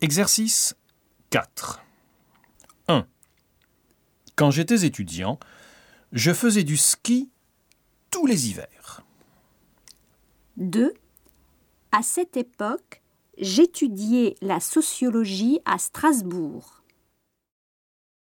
Exercice 4. 1. Quand j'étais étudiant, je faisais du ski tous les hivers. 2. À cette époque, j'étudiais la sociologie à Strasbourg.